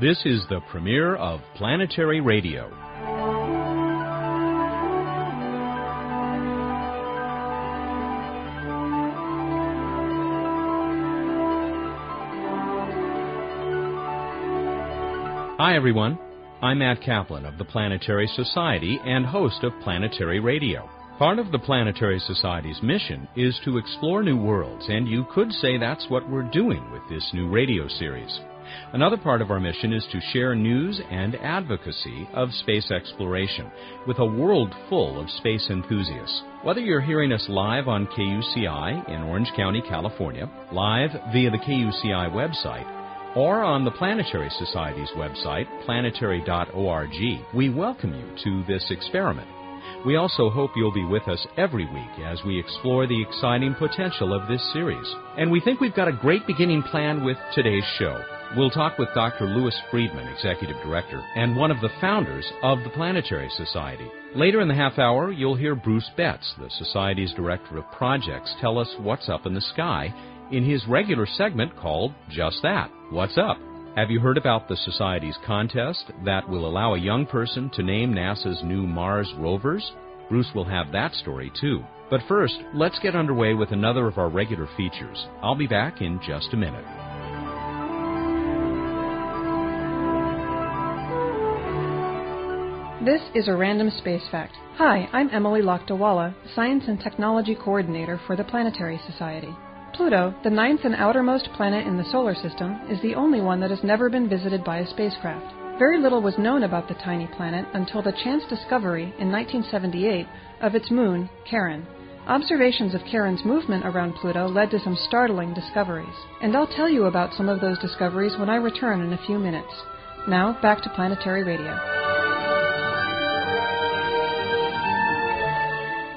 This is the premiere of Planetary Radio. Hi, everyone. I'm Matt Kaplan of the Planetary Society and host of Planetary Radio. Part of the Planetary Society's mission is to explore new worlds, and you could say that's what we're doing with this new radio series. Another part of our mission is to share news and advocacy of space exploration with a world full of space enthusiasts. Whether you're hearing us live on KUCI in Orange County, California, live via the KUCI website, or on the Planetary Society's website, planetary.org, we welcome you to this experiment. We also hope you'll be with us every week as we explore the exciting potential of this series. And we think we've got a great beginning plan with today's show. We'll talk with Dr. Louis Friedman, Executive Director, and one of the founders of the Planetary Society. Later in the half hour, you'll hear Bruce Betts, the Society's Director of Projects, tell us what's up in the sky in his regular segment called Just That What's Up? Have you heard about the Society's contest that will allow a young person to name NASA's new Mars rovers? Bruce will have that story too. But first, let's get underway with another of our regular features. I'll be back in just a minute. This is a random space fact. Hi, I'm Emily Lakdawalla, Science and Technology Coordinator for the Planetary Society. Pluto, the ninth and outermost planet in the solar system, is the only one that has never been visited by a spacecraft. Very little was known about the tiny planet until the chance discovery in 1978 of its moon, Charon. Observations of Charon's movement around Pluto led to some startling discoveries, and I'll tell you about some of those discoveries when I return in a few minutes. Now, back to Planetary Radio.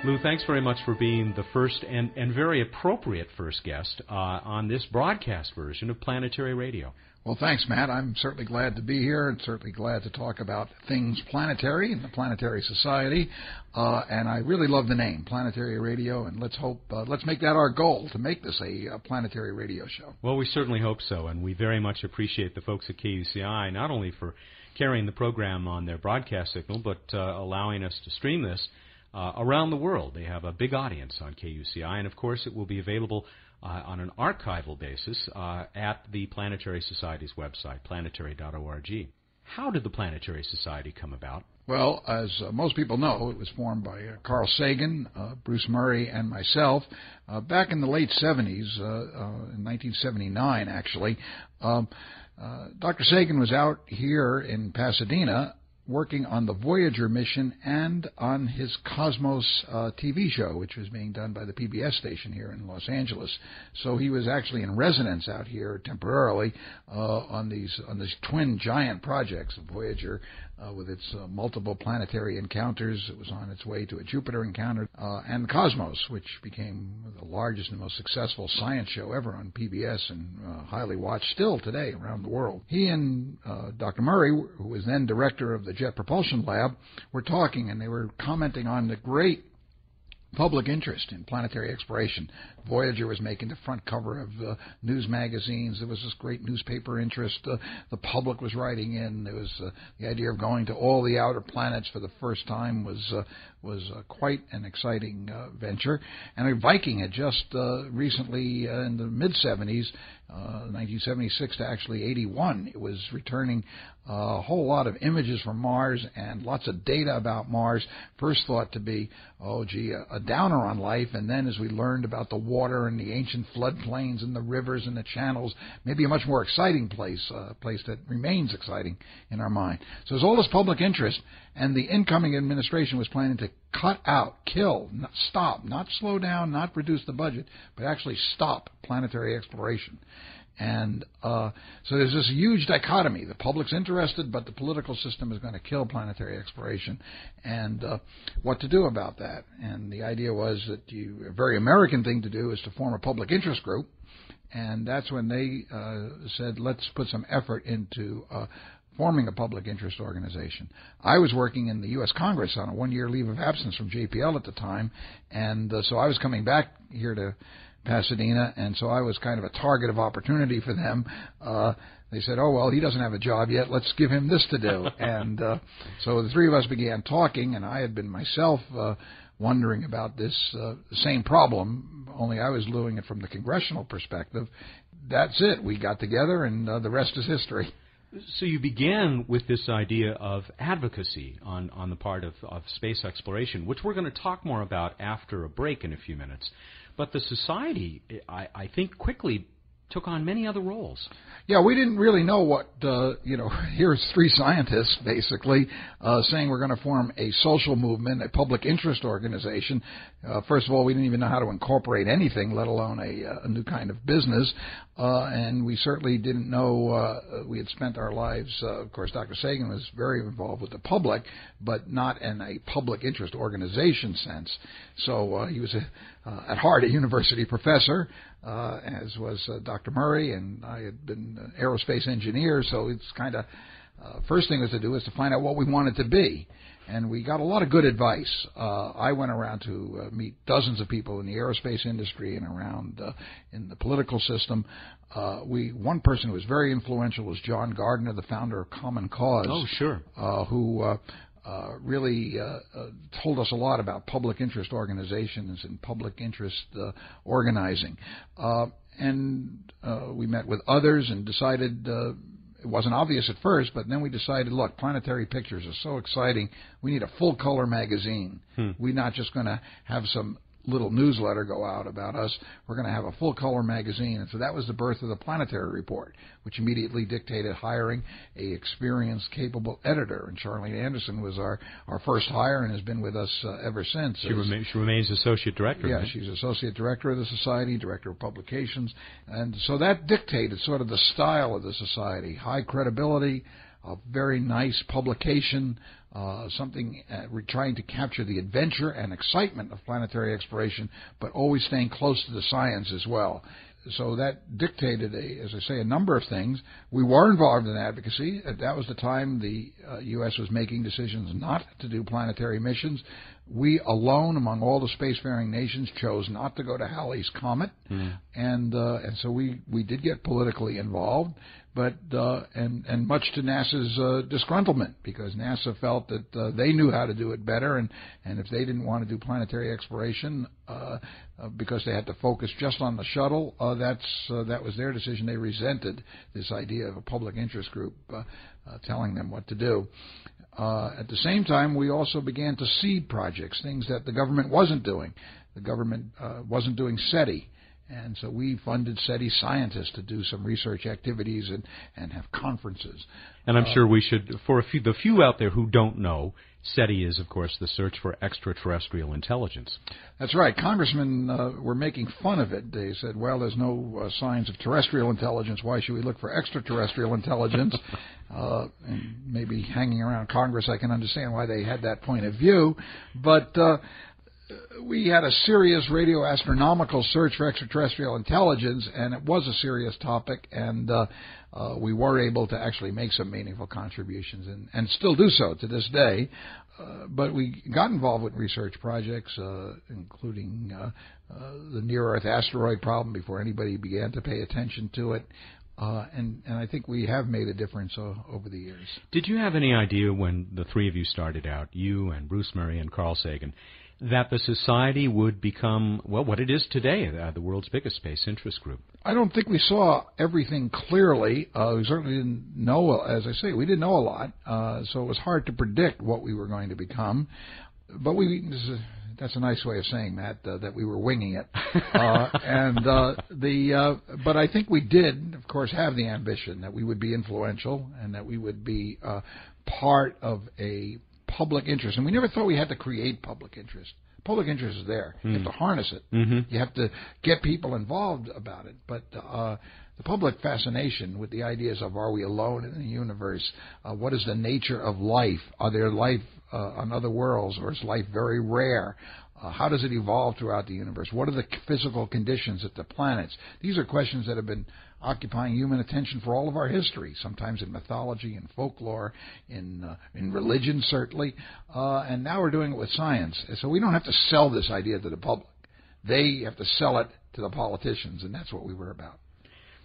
Lou, thanks very much for being the first and, and very appropriate first guest uh, on this broadcast version of Planetary Radio. Well, thanks, Matt. I'm certainly glad to be here and certainly glad to talk about things planetary and the Planetary Society. Uh, and I really love the name, Planetary Radio, and let's hope, uh, let's make that our goal to make this a, a planetary radio show. Well, we certainly hope so, and we very much appreciate the folks at KUCI not only for carrying the program on their broadcast signal, but uh, allowing us to stream this uh, around the world. They have a big audience on KUCI, and of course, it will be available uh, on an archival basis uh, at the Planetary Society's website, planetary.org. How did the Planetary Society come about? Well, as uh, most people know, it was formed by uh, Carl Sagan, uh, Bruce Murray, and myself uh, back in the late 70s, uh, uh, in 1979, actually. Um, Dr. Sagan was out here in Pasadena working on the Voyager mission and on his Cosmos uh, TV show, which was being done by the PBS station here in Los Angeles. So he was actually in residence out here temporarily uh, on these on these twin giant projects Voyager uh, with its uh, multiple planetary encounters. It was on its way to a Jupiter encounter, uh, and Cosmos, which became the largest and most successful science show ever on PBS and uh, highly watched still today around the world. He and uh, Dr. Murray, who was then director of the Jet Propulsion Lab, were talking and they were commenting on the great public interest in planetary exploration. Voyager was making the front cover of uh, news magazines. There was this great newspaper interest. Uh, the public was writing in. There was uh, the idea of going to all the outer planets for the first time was uh, was uh, quite an exciting uh, venture. And Viking had just uh, recently, uh, in the mid 70s, uh, 1976 to actually 81, it was returning a whole lot of images from Mars and lots of data about Mars. First thought to be, oh gee, a, downer on life, and then as we learned about the water and the ancient floodplains and the rivers and the channels, maybe a much more exciting place, a place that remains exciting in our mind. So there's all this public interest, and the incoming administration was planning to cut out, kill, not stop, not slow down, not reduce the budget, but actually stop planetary exploration. And uh, so there's this huge dichotomy. The public's interested, but the political system is going to kill planetary exploration. And uh, what to do about that? And the idea was that you, a very American thing to do is to form a public interest group. And that's when they uh, said, let's put some effort into uh, forming a public interest organization. I was working in the U.S. Congress on a one year leave of absence from JPL at the time, and uh, so I was coming back here to Pasadena, and so I was kind of a target of opportunity for them. Uh, they said, "Oh well, he doesn't have a job yet. Let's give him this to do." and uh, so the three of us began talking, and I had been myself uh, wondering about this uh, same problem. Only I was doing it from the congressional perspective. That's it. We got together, and uh, the rest is history. So you began with this idea of advocacy on, on the part of, of space exploration, which we're going to talk more about after a break in a few minutes. But the society, I, I think, quickly took on many other roles. Yeah, we didn't really know what uh, you know. Here's three scientists basically uh, saying we're going to form a social movement, a public interest organization. Uh, first of all, we didn't even know how to incorporate anything, let alone a, uh, a new kind of business. Uh, and we certainly didn't know. Uh, we had spent our lives. Uh, of course, Dr. Sagan was very involved with the public, but not in a public interest organization sense. So uh, he was a, uh, at heart a university professor uh, as was uh, Dr. Murray, and I had been an aerospace engineer, so it's kind of uh, first thing was to do was to find out what we wanted to be, and we got a lot of good advice. Uh, I went around to uh, meet dozens of people in the aerospace industry and around uh, in the political system. Uh, we one person who was very influential was John Gardner, the founder of Common Cause. Oh, sure. Uh, who uh, uh, really uh, uh, told us a lot about public interest organizations and public interest uh, organizing. Uh, and uh, we met with others and decided uh, it wasn't obvious at first, but then we decided, look, planetary pictures are so exciting. We need a full color magazine. Hmm. We're not just going to have some little newsletter go out about us. We're going to have a full color magazine. And so that was the birth of the Planetary Report, which immediately dictated hiring a experienced, capable editor. And Charlene Anderson was our, our first hire and has been with us uh, ever since. She, rema- she remains associate director. Yeah, right? she's associate director of the society, director of publications. And so that dictated sort of the style of the society, high credibility, a very nice publication, uh, something uh, we're trying to capture the adventure and excitement of planetary exploration, but always staying close to the science as well. So that dictated, a, as I say, a number of things. We were involved in advocacy. That was the time the uh, U.S. was making decisions not to do planetary missions. We alone, among all the spacefaring nations, chose not to go to Halley's Comet, mm. and uh, and so we we did get politically involved but uh, and and much to NASA's uh, disgruntlement because NASA felt that uh, they knew how to do it better, and and if they didn't want to do planetary exploration uh, uh, because they had to focus just on the shuttle, uh, that's uh, that was their decision. They resented this idea of a public interest group uh, uh, telling them what to do. Uh, at the same time, we also began to seed projects, things that the government wasn't doing. The government uh, wasn't doing SETI. And so we funded SETI scientists to do some research activities and, and have conferences. And I'm uh, sure we should, for a few, the few out there who don't know, SETI is, of course, the search for extraterrestrial intelligence. That's right. Congressmen uh, were making fun of it. They said, well, there's no uh, signs of terrestrial intelligence. Why should we look for extraterrestrial intelligence? uh, and maybe hanging around Congress, I can understand why they had that point of view. But uh, we had a serious radio astronomical search for extraterrestrial intelligence, and it was a serious topic, and uh, uh, we were able to actually make some meaningful contributions, and, and still do so to this day. Uh, but we got involved with research projects, uh, including uh, uh, the near-Earth asteroid problem before anybody began to pay attention to it. And and I think we have made a difference over the years. Did you have any idea when the three of you started out, you and Bruce Murray and Carl Sagan, that the society would become, well, what it is today, uh, the world's biggest space interest group? I don't think we saw everything clearly. Uh, we certainly didn't know, as I say, we didn't know a lot, uh, so it was hard to predict what we were going to become. But we, that's a nice way of saying that uh, that we were winging it uh, and uh, the uh, but I think we did of course have the ambition that we would be influential and that we would be uh, part of a public interest. And we never thought we had to create public interest. Public interest is there. Mm. You have to hmm. harness it. Mm-hmm. You have to get people involved about it. But uh, the public fascination with the ideas of are we alone in the universe? Uh, what is the nature of life? Are there life uh, on other worlds, or is life very rare? Uh, how does it evolve throughout the universe? What are the physical conditions at the planets? These are questions that have been occupying human attention for all of our history, sometimes in mythology and folklore, in uh, in religion certainly, uh, and now we're doing it with science. So we don't have to sell this idea to the public. They have to sell it to the politicians, and that's what we were about.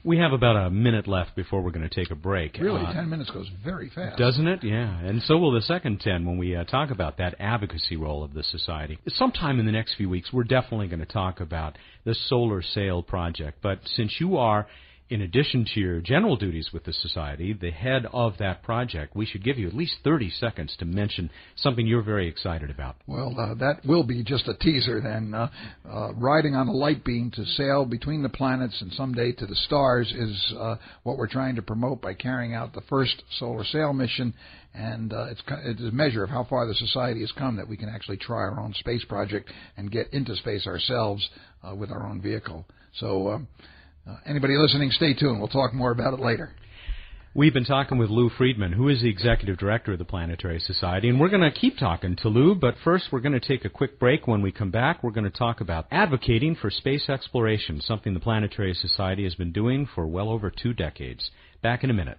We have about a minute left before we're going to take a break. Really, Uh, ten minutes goes very fast. Doesn't it? Yeah. And so will the second 10 when we uh, talk about that advocacy role of the society. Sometime in the next few weeks, we're definitely going to talk about the solar sail project. But since you are, in addition to your general duties with the society, the head of that project, we should give you at least 30 seconds to mention something you're very excited about. Well, uh, that will be just a teaser then. Uh, uh, riding on a light beam to sail between the planets and someday to the stars is uh, what we're trying to promote by carrying out the first solar sail mission. And uh, it's, it's a measure of how far the society has come that we can actually try our own space project and get into space ourselves uh, with our own vehicle. So, um, uh, anybody listening, stay tuned. We'll talk more about it later. We've been talking with Lou Friedman, who is the executive director of the Planetary Society, and we're going to keep talking to Lou, but first we're going to take a quick break. When we come back, we're going to talk about advocating for space exploration, something the Planetary Society has been doing for well over two decades. Back in a minute.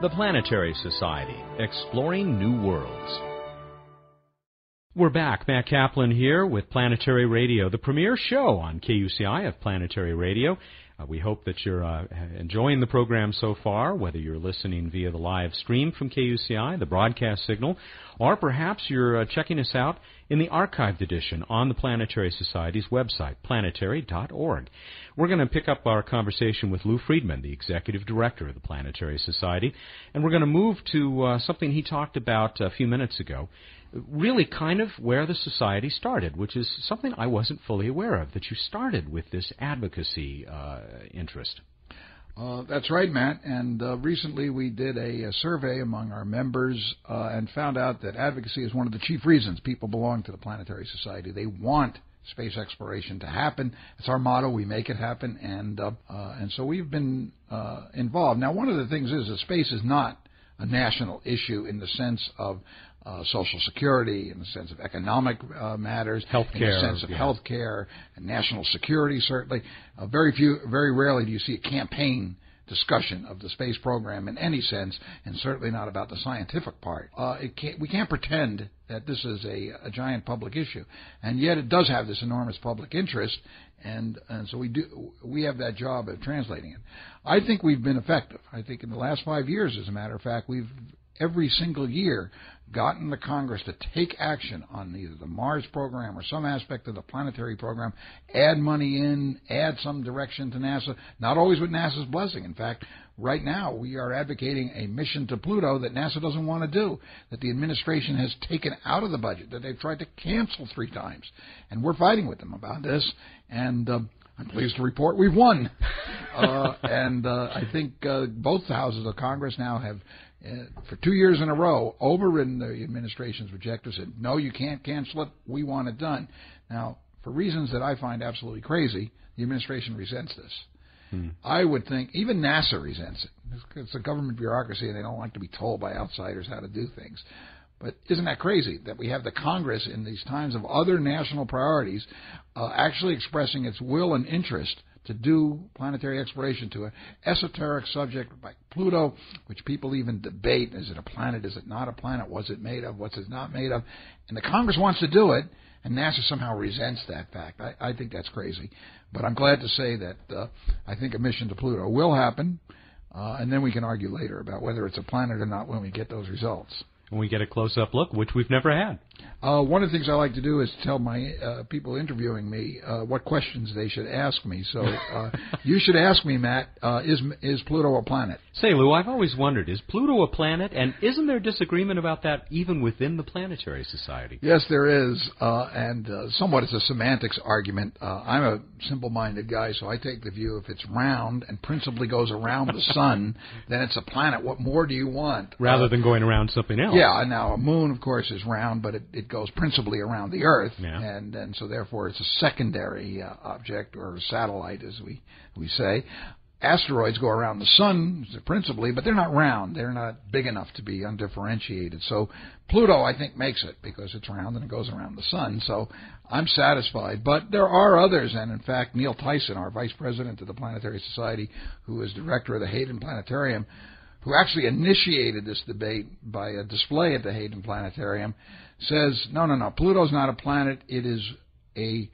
The Planetary Society, exploring new worlds. We're back. Matt Kaplan here with Planetary Radio, the premier show on KUCI of Planetary Radio. Uh, we hope that you're uh, enjoying the program so far, whether you're listening via the live stream from KUCI, the broadcast signal, or perhaps you're uh, checking us out in the archived edition on the Planetary Society's website, planetary.org. We're going to pick up our conversation with Lou Friedman, the executive director of the Planetary Society, and we're going to move to uh, something he talked about a few minutes ago really kind of where the society started, which is something I wasn't fully aware of, that you started with this advocacy uh, interest. Uh, that's right, Matt. And uh, recently we did a, a, survey among our members uh, and found out that advocacy is one of the chief reasons people belong to the Planetary Society. They want space exploration to happen. It's our motto. We make it happen, and uh, uh, and so we've been uh, involved. Now, one of the things is that space is not a national issue in the sense of uh, Social Security, in the sense of economic uh, matters, healthcare, in the sense of health care and national security. Certainly, uh, very few, very rarely do you see a campaign discussion of the space program in any sense, and certainly not about the scientific part. Uh, can't, we can't pretend that this is a, a giant public issue, and yet it does have this enormous public interest, and and so we do we have that job of translating it. I think we've been effective. I think in the last five years, as a matter of fact, we've every single year gotten the Congress to take action on either the Mars program or some aspect of the planetary program, add money in, add some direction to NASA, not always with NASA's blessing. In fact, right now we are advocating a mission to Pluto that NASA doesn't want to do, that the administration has taken out of the budget, that they've tried to cancel three times. And we're fighting with them about this. And uh, I'm pleased to report we've won. uh, and uh, I think uh, both houses of Congress now have for two years in a row, overridden the administration's objective, said, no, you can't cancel it. We want it done. Now, for reasons that I find absolutely crazy, the administration resents this. Hmm. I would think even NASA resents it. It's a government bureaucracy, and they don't like to be told by outsiders how to do things. But isn't that crazy that we have the Congress in these times of other national priorities uh, actually expressing its will and interest to do planetary exploration to an esoteric subject like Pluto, which people even debate. Is it a planet? Is it not a planet? What's it made of? What's it not made of? And the Congress wants to do it, and NASA somehow resents that fact. I, I think that's crazy. But I'm glad to say that uh, I think a mission to Pluto will happen, uh, and then we can argue later about whether it's a planet or not when we get those results. and we get a close-up look, which we've never had. Uh, one of the things I like to do is tell my uh, people interviewing me uh, what questions they should ask me. So uh, you should ask me, Matt, uh, is is Pluto a planet? Say, Lou, I've always wondered, is Pluto a planet? And isn't there disagreement about that even within the Planetary Society? Yes, there is, uh, and uh, somewhat it's a semantics argument. Uh, I'm a simple-minded guy, so I take the view if it's round and principally goes around the sun, then it's a planet. What more do you want? Rather Uh, than going around something else. Yeah, now a moon, of course, is round, but it, it goes principally around the Earth, Yeah. and and so therefore it's a secondary uh, object or a satellite, as we we say. Asteroids go around the sun principally, but they're not round. They're not big enough to be undifferentiated. So Pluto, I think, makes it because it's round and it goes around the sun. So I'm satisfied. But there are others, and in fact, Neil Tyson, our vice president of the Planetary Society, who is director of the Hayden Planetarium, who actually initiated this debate by a display at the Hayden Planetarium, says, no, no, no, Pluto's not a planet. It is a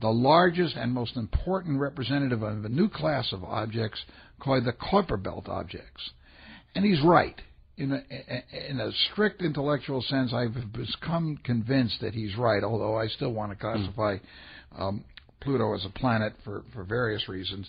the largest and most important representative of a new class of objects called the Kuiper Belt objects. And he's right. In a, in a strict intellectual sense, I've become convinced that he's right, although I still want to classify um, Pluto as a planet for, for various reasons.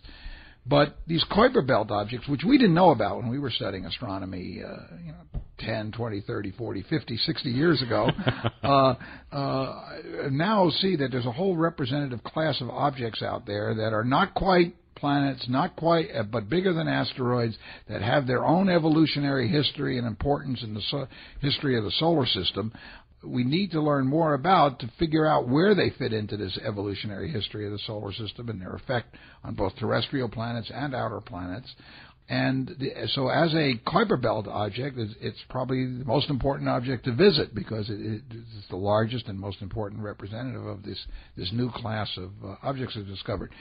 But these Kuiper Belt objects, which we didn't know about when we were studying astronomy, uh, you know, 10, 20, 30, 40, 50, 60 years ago, uh, uh, now see that there's a whole representative class of objects out there that are not quite planets, not quite, uh, but bigger than asteroids, that have their own evolutionary history and importance in the so- history of the solar system. We need to learn more about to figure out where they fit into this evolutionary history of the solar system and their effect on both terrestrial planets and outer planets. And the, so, as a Kuiper Belt object, it's, it's probably the most important object to visit because it, it, it's the largest and most important representative of this this new class of uh, objects that's discovered.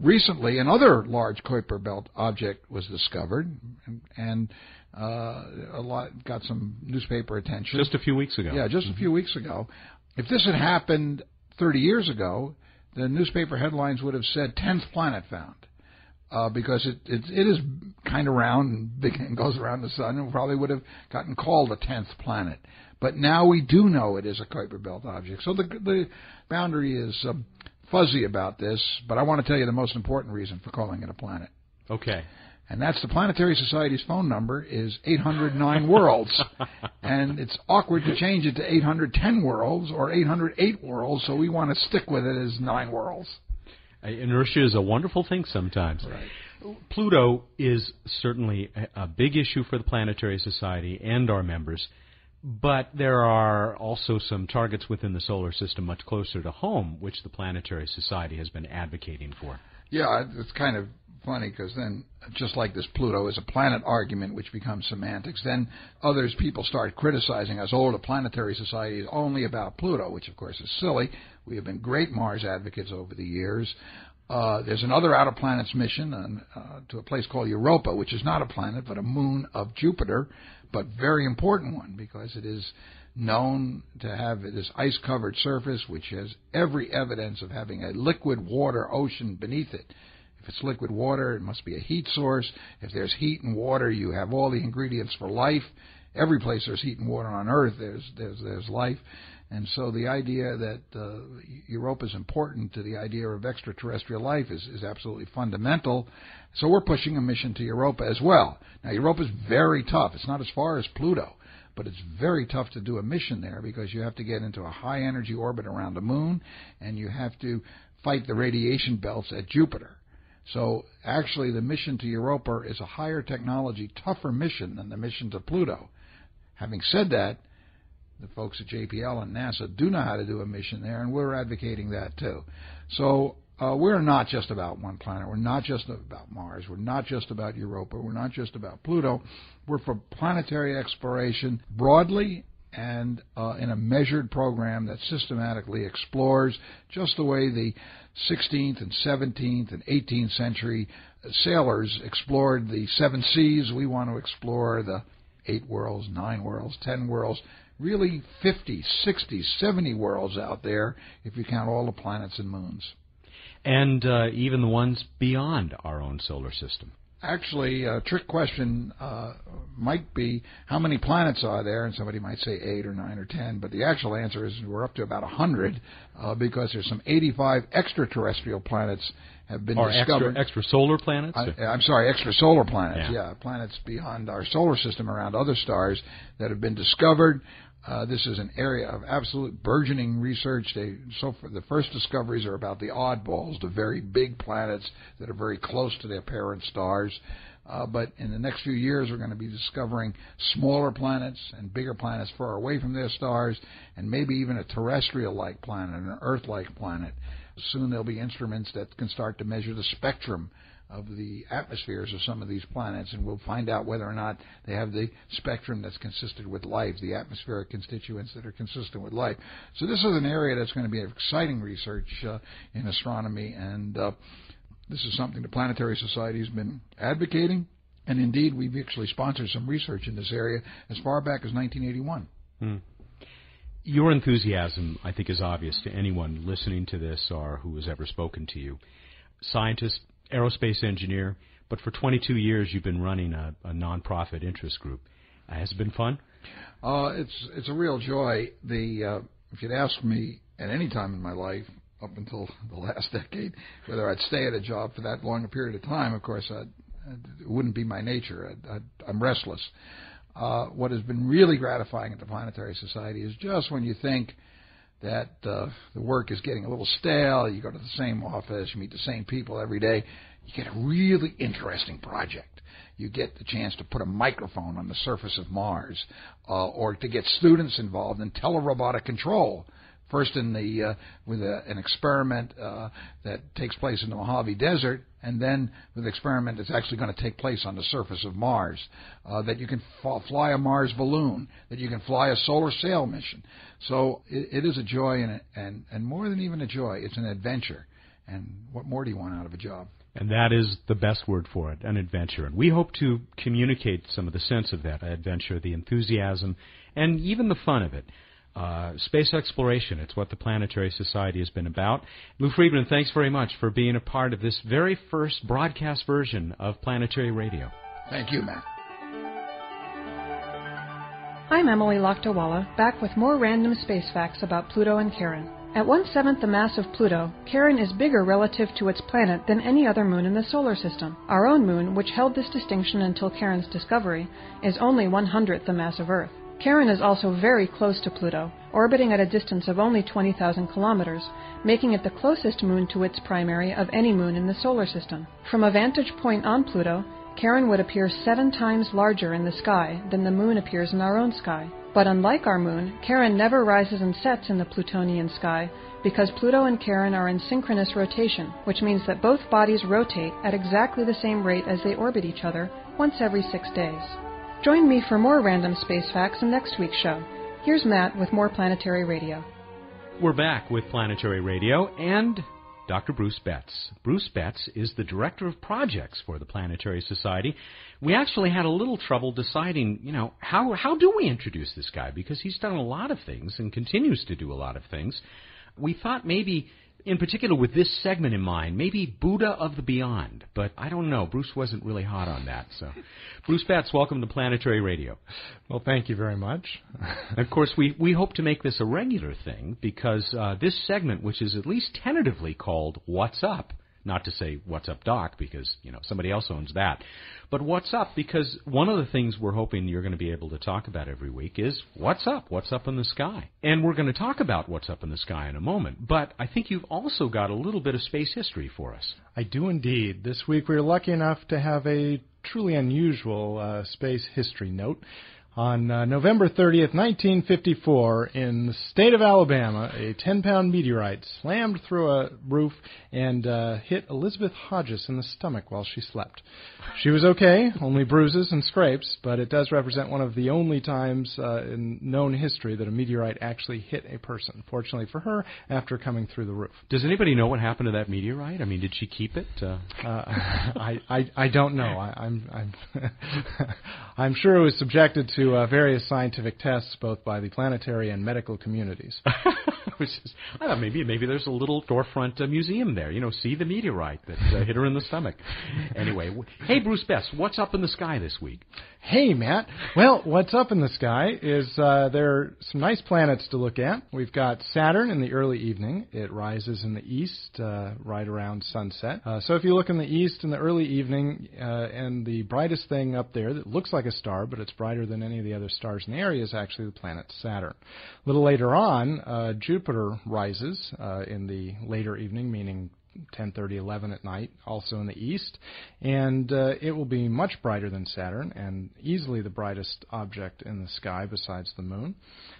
Recently, another large Kuiper Belt object was discovered, and, and uh, a lot got some newspaper attention. Just a few weeks ago. Yeah, just a few weeks ago. If this had happened 30 years ago, the newspaper headlines would have said 10th planet found. Uh, because it, it it is kind of round and big and goes around the sun, and probably would have gotten called a tenth planet. But now we do know it is a Kuiper Belt object. So the the boundary is um, fuzzy about this. But I want to tell you the most important reason for calling it a planet, Okay. And that's the Planetary Society's phone number is 809 worlds, and it's awkward to change it to 810 worlds or 808 worlds. So we want to stick with it as nine worlds. Uh, Inertia is a wonderful thing sometimes. Right. Pluto is certainly a big issue for the Planetary Society and our members, but there are also some targets within the solar system much closer to home, which the Planetary Society has been advocating for. Yeah, it's kind of funny because then, just like this Pluto is a planet argument, which becomes semantics, then others people start criticizing us. Oh, the Planetary Society is only about Pluto, which of course is silly. We have been great Mars advocates over the years. Uh, there's another outer planets mission on, uh, to a place called Europa, which is not a planet but a moon of Jupiter, but very important one because it is known to have this ice covered surface which has every evidence of having a liquid water ocean beneath it. It's liquid water, it must be a heat source. If there's heat and water, you have all the ingredients for life. Every place there's heat and water on Earth, there's there's there's life. And so the idea that uh, Europa is important to the idea of extraterrestrial life is, is absolutely fundamental. So we're pushing a mission to Europa as well. Now Europa is very tough. It's not as far as Pluto, but it's very tough to do a mission there because you have to get into a high energy orbit around the moon and you have to fight the radiation belts at Jupiter. So actually, the mission to Europa is a higher technology, tougher mission than the mission to Pluto. Having said that, the folks at JPL and NASA do know how to do a mission there, and we're advocating that too. So uh, we're not just about one planet. We're not just about Mars. We're not just about Europa. We're not just about Pluto. We're for planetary exploration broadly and uh, in a measured program that systematically explores just the way the 16th and 17th and 18th century sailors explored the seven seas. We want to explore the eight worlds, nine worlds, ten worlds, really 50, 60, 70 worlds out there if you count all the planets and moons. And uh, even the ones beyond our own solar system. Actually, a trick question uh, might be how many planets are there, and somebody might say eight or nine or ten, but the actual answer is we're up to about a hundred uh, because there's some 85 extraterrestrial planets have been or discovered. Extra, extrasolar planets? I, am sorry, extrasolar planets. Yeah. yeah, planets beyond our solar system around other stars that have been discovered. Uh, this is an area of absolute burgeoning research. They, so the first discoveries are about the oddballs, the very big planets that are very close to their parent stars. Uh, but in the next few years, we're going to be discovering smaller planets and bigger planets far away from their stars, and maybe even a terrestrial-like planet, an Earth-like planet. Soon there'll be instruments that can start to measure the spectrum of the atmospheres of some of these planets, and we'll find out whether or not they have the spectrum that's consistent with life, the atmospheric constituents that are consistent with life. So this is an area that's going to be exciting research uh, in astronomy, and uh, this is something the Planetary Society has been advocating. And indeed, we've actually sponsored some research in this area as far back as 1981. Hmm. Your enthusiasm, I think, is obvious to anyone listening to this or who has ever spoken to you. Scientist, aerospace engineer, but for 22 years you've been running a, a nonprofit interest group. Uh, has it been fun? Uh, it's it's a real joy. The uh, if you'd asked me at any time in my life up until the last decade whether I'd stay at a job for that long a period of time, of course, I'd, I'd, it wouldn't be my nature. i am restless. Uh, what has been really gratifying at the Planetary Society is just when you think that uh, the work is getting a little stale. You go to the same office, you meet the same people every day. You get a really interesting project. You get the chance to put a microphone on the surface of Mars, uh, or to get students involved in telerobotic control first in the uh, with a, an experiment uh, that takes place in the Mojave Desert, and then with an experiment that's actually going to take place on the surface of Mars. Uh, that you can fly a Mars balloon, that you can fly a solar sail mission. So it, it is a joy, and, and and more than even a joy, it's an adventure. And what more do you want out of a job? And that is the best word for it, an adventure. And we hope to communicate some of the sense of that adventure, the enthusiasm, and even the fun of it uh, space exploration. It's what the Planetary Society has been about. Lou Friedman, thanks very much for being a part of this very first broadcast version of Planetary Radio. Thank you, Matt. I'm Emily Lakdawalla, back with more random space facts about Pluto and Charon. At one seventh the mass of Pluto, Charon is bigger relative to its planet than any other moon in the solar system. Our own moon, which held this distinction until Charon's discovery, is only one hundredth the mass of Earth. Charon is also very close to Pluto, orbiting at a distance of only 20,000 kilometers, making it the closest moon to its primary of any moon in the solar system. From a vantage point on Pluto, Charon would appear seven times larger in the sky than the moon appears in our own sky. But unlike our moon, Charon never rises and sets in the Plutonian sky because Pluto and Charon are in synchronous rotation, which means that both bodies rotate at exactly the same rate as they orbit each other once every six days. Join me for more random space facts in next week's show. Here's Matt with more Planetary Radio. We're back with Planetary Radio and Dr. Bruce Betts. Bruce Betts is the Director of Projects for the Planetary Society. We actually had a little trouble deciding, you know, how, how do we introduce this guy? Because he's done a lot of things and continues to do a lot of things. We thought maybe in particular with this segment in mind, maybe Buddha of the Beyond, but I don't know. Bruce wasn't really hot on that. So, Bruce Betts, welcome to Planetary Radio. Well, thank you very much. of course, we, we hope to make this a regular thing because uh, this segment, which is at least tentatively called What's Up, not to say What's Up Doc because, you know, somebody else owns that. But what's up? Because one of the things we're hoping you're going to be able to talk about every week is what's up? What's up in the sky? And we're going to talk about what's up in the sky in a moment. But I think you've also got a little bit of space history for us. I do indeed. This week we're lucky enough to have a truly unusual uh, space history note. On uh, November 30th, 1954, in the state of Alabama, a 10 pound meteorite slammed through a roof and uh, hit Elizabeth Hodges in the stomach while she slept. She was okay, only bruises and scrapes, but it does represent one of the only times uh, in known history that a meteorite actually hit a person. Fortunately for her, after coming through the roof. Does anybody know what happened to that meteorite? I mean, did she keep it? Uh, I, I I don't know. I, I'm I'm I'm sure it was subjected to to uh, various scientific tests, both by the planetary and medical communities. Which is, I thought maybe maybe there's a little storefront uh, museum there. You know, see the meteorite that uh, hit her in the stomach. Anyway, w- hey Bruce Betts, what's up in the sky this week? Hey, Matt. Well, what's up in the sky is uh, there are some nice planets to look at. We've got Saturn in the early evening. It rises in the east uh, right around sunset. Uh, so if you look in the east in the early evening, uh, and the brightest thing up there that looks like a star, but it's brighter than any of the other stars in the area, is actually the planet Saturn. A little later on, uh, Jupiter rises uh, in the later evening, meaning 10:30, 11 at night, also in the east, and uh, it will be much brighter than Saturn and easily the brightest object in the sky besides the moon.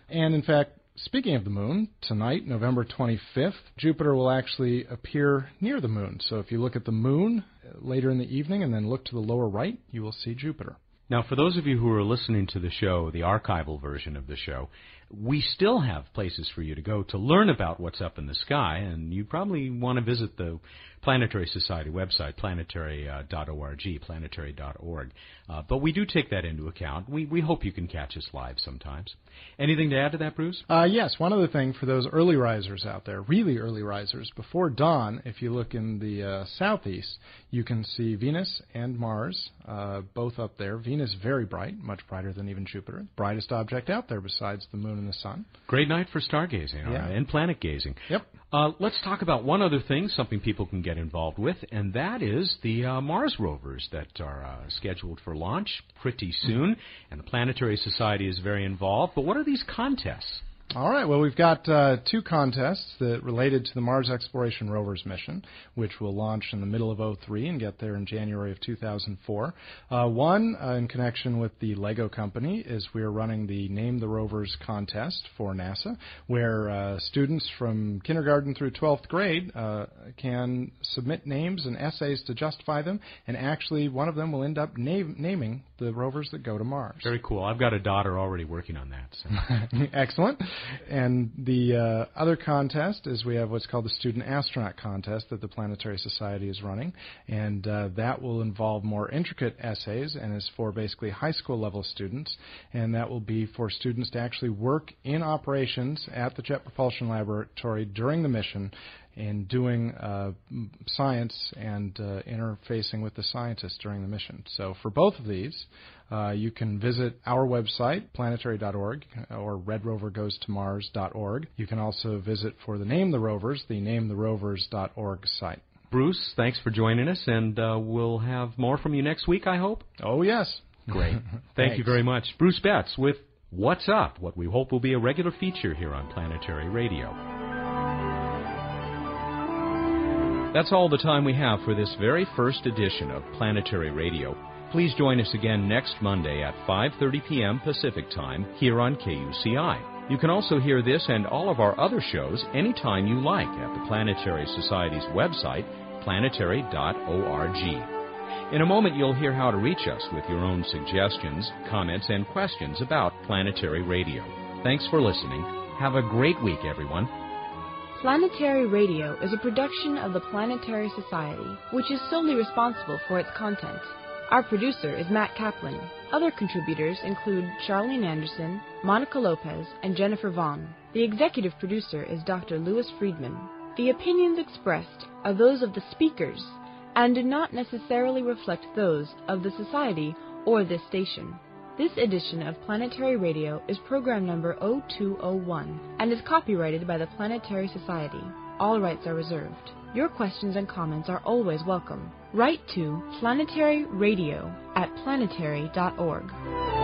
And in fact, speaking of the moon, tonight, November 25th, Jupiter will actually appear near the moon. So if you look at the moon uh, later in the evening and then look to the lower right, you will see Jupiter. Now, for those of you who are listening to the show, the archival version of the show, we still have places for you to go to learn about what's up in the sky, and you probably want to visit the Planetary Society website, planetary.org, planetary.org. Uh, but we do take that into account. We, we hope you can catch us live sometimes. Anything to add to that, Bruce? Uh, yes, one other thing for those early risers out there, really early risers, before dawn, if you look in the uh, southeast, you can see Venus and Mars, uh, both up there. Venus very bright, much brighter than even Jupiter, brightest object out there besides the moon and the sun. Great night for stargazing Yeah. uh, and planet gazing. Yep. Uh, let's talk about one other thing, something people can get involved with, and that is the uh, Mars rovers that are uh, scheduled for launch pretty soon. And the Planetary Society is very involved. But what are these contests? All right. Well, we've got uh, two contests that related to the Mars Exploration Rovers mission, which will launch in the middle of 03 and get there in January of 2004. Uh, one, uh, in connection with the Lego company, is we're running the Name the Rovers contest for NASA, where uh, students from kindergarten through 12th grade uh, can submit names and essays to justify them, and actually one of them will end up name- naming the rovers that go to Mars. Very cool. I've got a daughter already working on that. So. Excellent. And the uh, other contest is we have what's called the Student Astronaut Contest that the Planetary Society is running, and uh, that will involve more intricate essays and is for basically high school level students, and that will be for students to actually work in operations at the Jet Propulsion Laboratory during the mission in doing uh, science and uh, interfacing with the scientists during the mission. So for both of these, uh, you can visit our website, planetary.org, or redrovergoestomars.org. You can also visit for the Name the Rovers, the nametherovers.org site. Bruce, thanks for joining us, and uh, we'll have more from you next week, I hope. Oh, yes. Great. Thank you very much. Bruce Betts with What's Up, what we hope will be a regular feature here on Planetary Radio. That's all the time we have for this very first edition of Planetary Radio. Please join us again next Monday at 5:30 p.m. Pacific Time here on KUCI. You can also hear this and all of our other shows anytime you like at the Planetary Society's website, planetary.org. In a moment, you'll hear how to reach us with your own suggestions, comments, and questions about Planetary Radio. Thanks for listening. Have a great week, everyone. Planetary Radio is a production of the Planetary Society, which is solely responsible for its content. Our producer is Matt Kaplan. Other contributors include Charlene Anderson, Monica Lopez, and Jennifer Vaughn. The executive producer is Dr. Louis Friedman. The opinions expressed are those of the speakers and do not necessarily reflect those of the Society or this station. This edition of Planetary Radio is program number 0201 and is copyrighted by the Planetary Society. All rights are reserved. Your questions and comments are always welcome. Write to Planetary Radio at planetary.org.